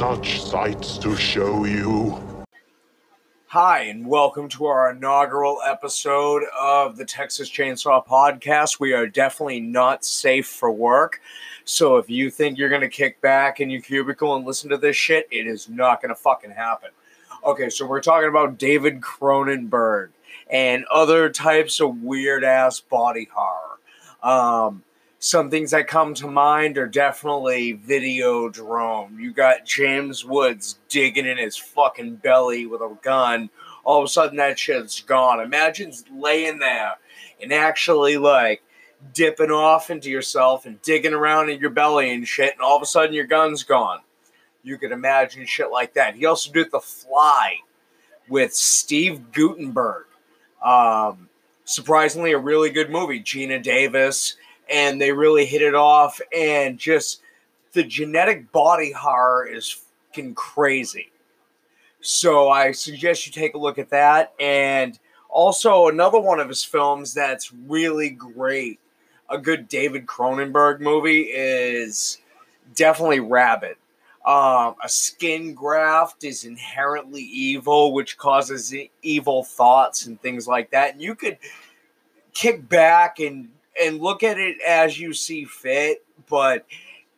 such sights to show you. Hi, and welcome to our inaugural episode of the Texas Chainsaw Podcast. We are definitely not safe for work. So if you think you're going to kick back in your cubicle and listen to this shit, it is not going to fucking happen. Okay, so we're talking about David Cronenberg and other types of weird ass body horror. Um, some things that come to mind are definitely Videodrome. You got James Woods digging in his fucking belly with a gun. All of a sudden, that shit's gone. Imagine laying there and actually like dipping off into yourself and digging around in your belly and shit, and all of a sudden your gun's gone. You could imagine shit like that. He also did The Fly with Steve Guttenberg. Um, surprisingly, a really good movie. Geena Davis and they really hit it off. And just the genetic body horror is fucking crazy. So I suggest you take a look at that. And also another one of his films that's really great, a good David Cronenberg movie is definitely Rabid. Um, a skin graft is inherently evil, which causes evil thoughts and things like that. And you could kick back and and look at it as you see fit. But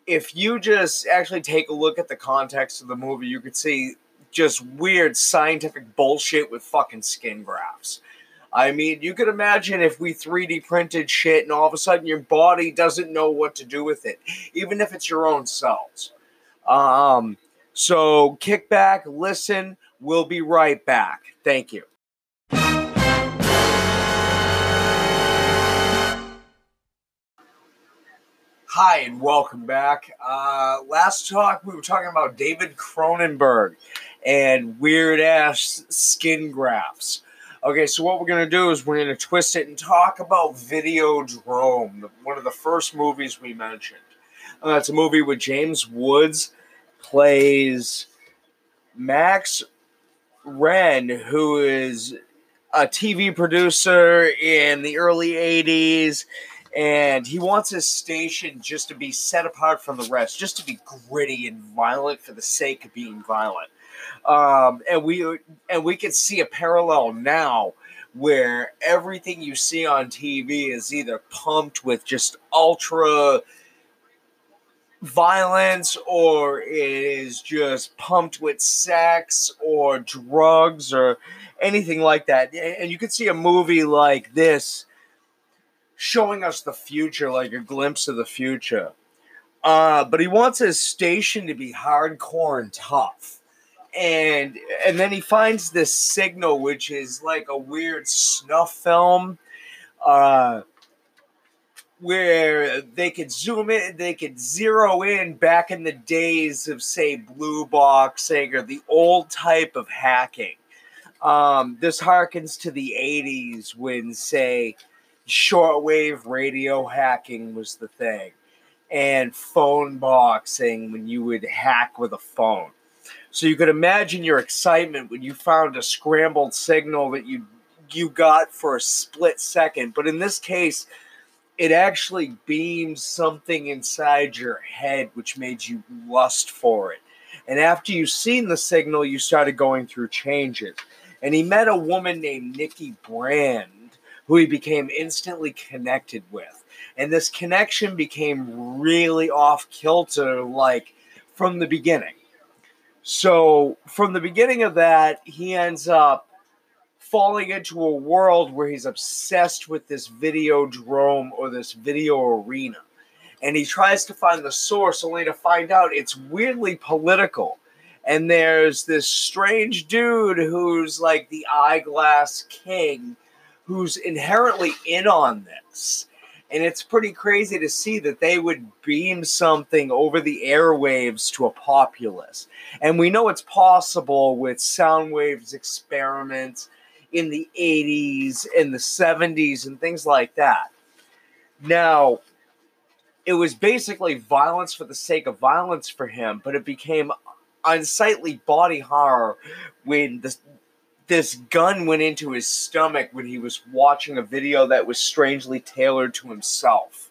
if you just actually take a look at the context of the movie, you could see just weird scientific bullshit with fucking skin grafts. I mean, you could imagine if we 3D printed shit and all of a sudden your body doesn't know what to do with it, even if it's your own cells. Um, so kick back, listen. We'll be right back. Thank you. Hi, and welcome back. Uh, last talk, we were talking about David Cronenberg and weird ass skin grafts. Okay, so what we're going to do is we're going to twist it and talk about Videodrome, one of the first movies we mentioned. Uh, it's a movie with James Woods plays Max Renn, who is a TV producer in the early 80s and he wants his station just to be set apart from the rest, just to be gritty and violent for the sake of being violent. Um, and we and we can see a parallel now where everything you see on TV is either pumped with just ultra violence or it is just pumped with sex or drugs or anything like that. And you can see a movie like this showing us the future, like a glimpse of the future. Uh, but he wants his station to be hardcore and tough. And and then he finds this signal, which is like a weird snuff film, uh, where they could zoom in, they could zero in back in the days of say blue boxing or the old type of hacking. Um, this harkens to the '80s when, say, shortwave radio hacking was the thing, and phone boxing when you would hack with a phone. So you could imagine your excitement when you found a scrambled signal that you you got for a split second. But in this case, it actually beamed something inside your head which made you lust for it. And after you seen the signal, you started going through changes. And he met a woman named Nikki Brand who he became instantly connected with. And this connection became really off kilter, like from the beginning. So, from the beginning of that, he ends up falling into a world where he's obsessed with this video Videodrome or this video arena. And he tries to find the source only to find out it's weirdly political. And there's this strange dude who's like the eyeglass king who's inherently in on this. And it's pretty crazy to see that they would beam something over the airwaves to a populace. And we know it's possible with Soundwave's experiments in the 80s and the 70s and things like that. Now, it was basically violence for the sake of violence for him, but it became unsightly body horror when the this gun went into his stomach when he was watching a video that was strangely tailored to himself.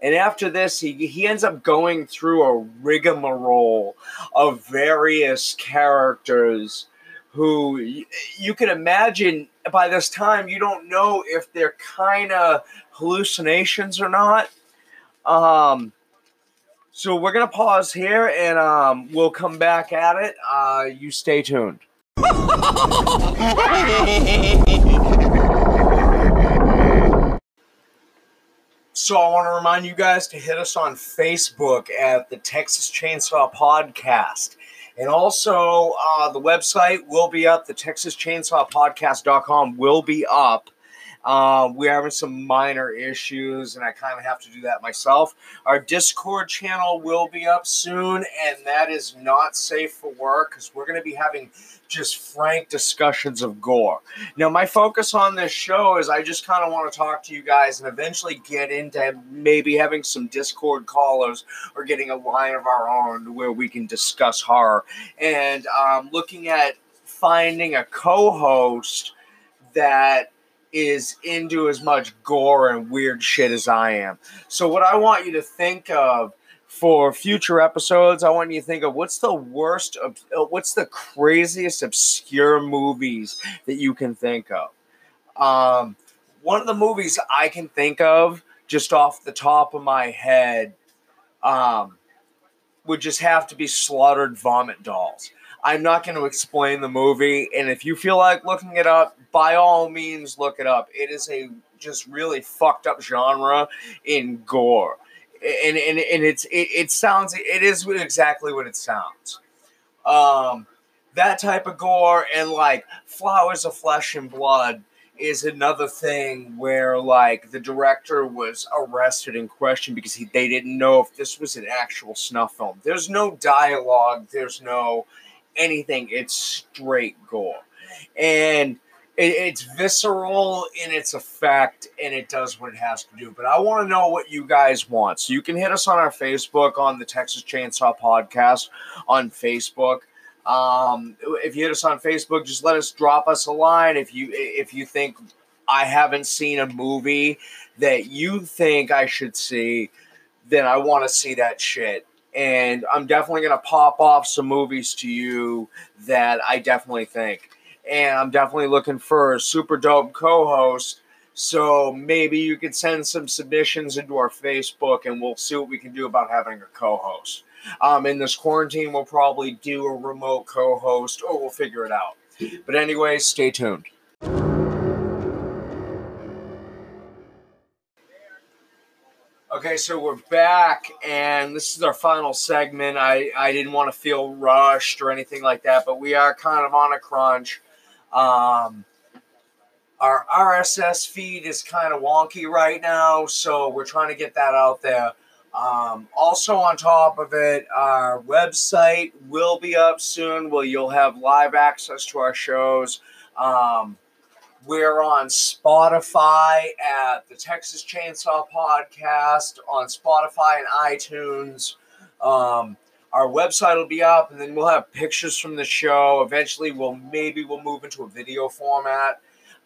And after this, he, he ends up going through a rigmarole of various characters who you, you can imagine by this time you don't know if they're kind of hallucinations or not. Um, so we're gonna pause here and um, we'll come back at it. Uh, you stay tuned. So I want to remind you guys to hit us on Facebook at the Texas Chainsaw Podcast. And also, uh, the website will be up. The Texas Chainsaw Podcast.com will be up. Uh, we're having some minor issues, and I kind of have to do that myself. Our Discord channel will be up soon, and that is not safe for work because we're going to be having just frank discussions of gore. Now, my focus on this show is I just kind of want to talk to you guys and eventually get into maybe having some Discord callers or getting a line of our own where we can discuss horror. And um, looking at finding a co host that is into as much gore and weird shit as I am. So, what I want you to think of for future episodes, I want you to think of what's the worst, of, uh, what's the craziest obscure movies that you can think of. Um, one of the movies I can think of just off the top of my head um, would just have to be Slaughtered Vomit Dolls. I'm not going to explain the movie, and if you feel like looking it up, by all means, look it up. It is a just really fucked up genre in gore, and and, and it's it, it sounds it is exactly what it sounds. Um, that type of gore and like flowers of flesh and blood is another thing where like the director was arrested and questioned because he, they didn't know if this was an actual snuff film. There's no dialogue. There's no anything. It's straight gore, and it, it's visceral in its effect, and it does what it has to do. But I want to know what you guys want, so you can hit us on our Facebook on the Texas Chainsaw Podcast on Facebook. Um, if you hit us on Facebook, just let us drop us a line. If you if you think I haven't seen a movie that you think I should see, then I want to see that shit and I'm definitely going to pop off some movies to you that I definitely think. And I'm definitely looking for a super dope co host. So maybe you could send some submissions into our Facebook and we'll see what we can do about having a co host. Um, in this quarantine, we'll probably do a remote co host or we'll figure it out. But anyway, stay tuned. Okay, so we're back, and this is our final segment. I, I didn't want to feel rushed or anything like that, but we are kind of on a crunch. Um, our RSS feed is kind of wonky right now, so we're trying to get that out there. Um, also, on top of it, our website will be up soon where you'll have live access to our shows. Um, we're on Spotify at the Texas Chainsaw Podcast, on Spotify and iTunes. Um, our website will be up, and then we'll have pictures from the show. Eventually, we'll maybe we'll move into a video format,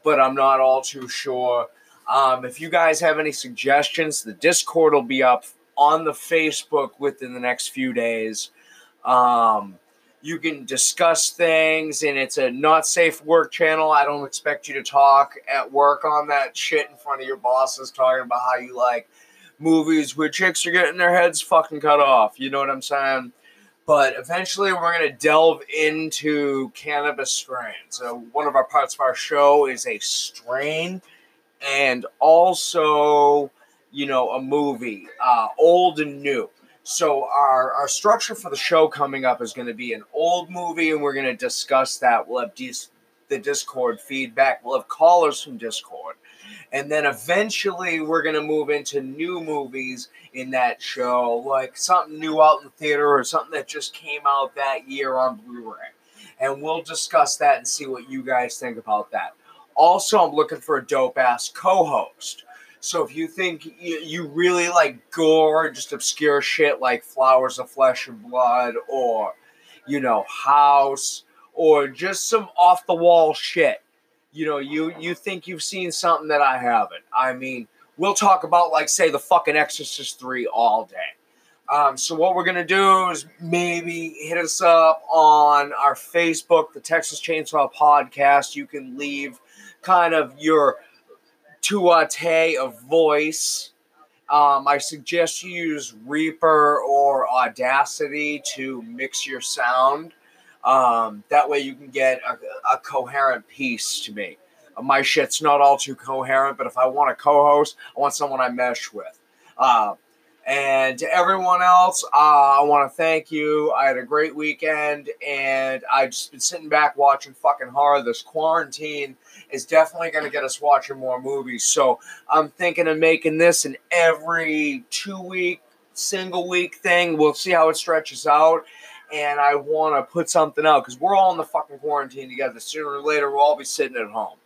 but I'm not all too sure. Um, if you guys have any suggestions, the Discord will be up on the Facebook within the next few days. Um, you can discuss things and it's a not safe work channel. I don't expect you to talk at work on that shit in front of your bosses talking about how you like movies where chicks are getting their heads fucking cut off. You know what i'm saying? But eventually we're going to delve into cannabis strains so one of our parts of our show is a strain and also you know a movie uh, old and new so our our structure for the show coming up is going to be an old movie, and we're going to discuss that. We'll have dis- the Discord feedback. We'll have callers from Discord, and then eventually we're going to move into new movies in that show, like something new out in the theater or something that just came out that year on Blu-ray, and we'll discuss that and see what you guys think about that. Also, I'm looking for a dope ass co-host. So if you think you really like gore, just obscure shit like Flowers of Flesh and Blood or, you know, House or just some off the wall shit, you know, you you think you've seen something that I haven't. I mean, we'll talk about like say the fucking Exorcist three all day. Um, so what we're gonna do is maybe hit us up on our Facebook, the Texas Chainsaw Podcast. You can leave kind of your tuate of voice. Um, I suggest you use Reaper or Audacity to mix your sound. Um, that way you can get a, a coherent piece to me. Uh, my shit's not all too coherent, but if I want a co-host, I want someone I mesh with. Uh, and to everyone else, uh, I want to thank you. I had a great weekend, and I've just been sitting back watching fucking horror. This quarantine is definitely going to get us watching more movies. So I'm thinking of making this an every two week, single week thing. We'll see how it stretches out. And I want to put something out because we're all in the fucking quarantine together. Sooner or later, we'll all be sitting at home.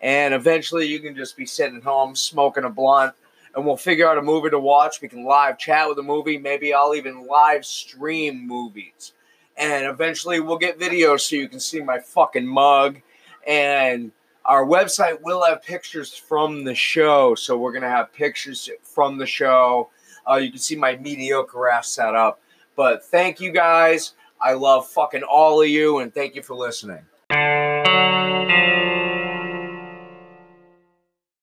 And eventually, you can just be sitting at home smoking a blunt and we'll figure out a movie to watch. We can live chat with a movie. Maybe I'll even live stream movies. And eventually we'll get videos so you can see my fucking mug. And our website will have pictures from the show. So we're going to have pictures from the show. Uh, you can see my mediocre ass setup. But thank you guys. I love fucking all of you. And thank you for listening.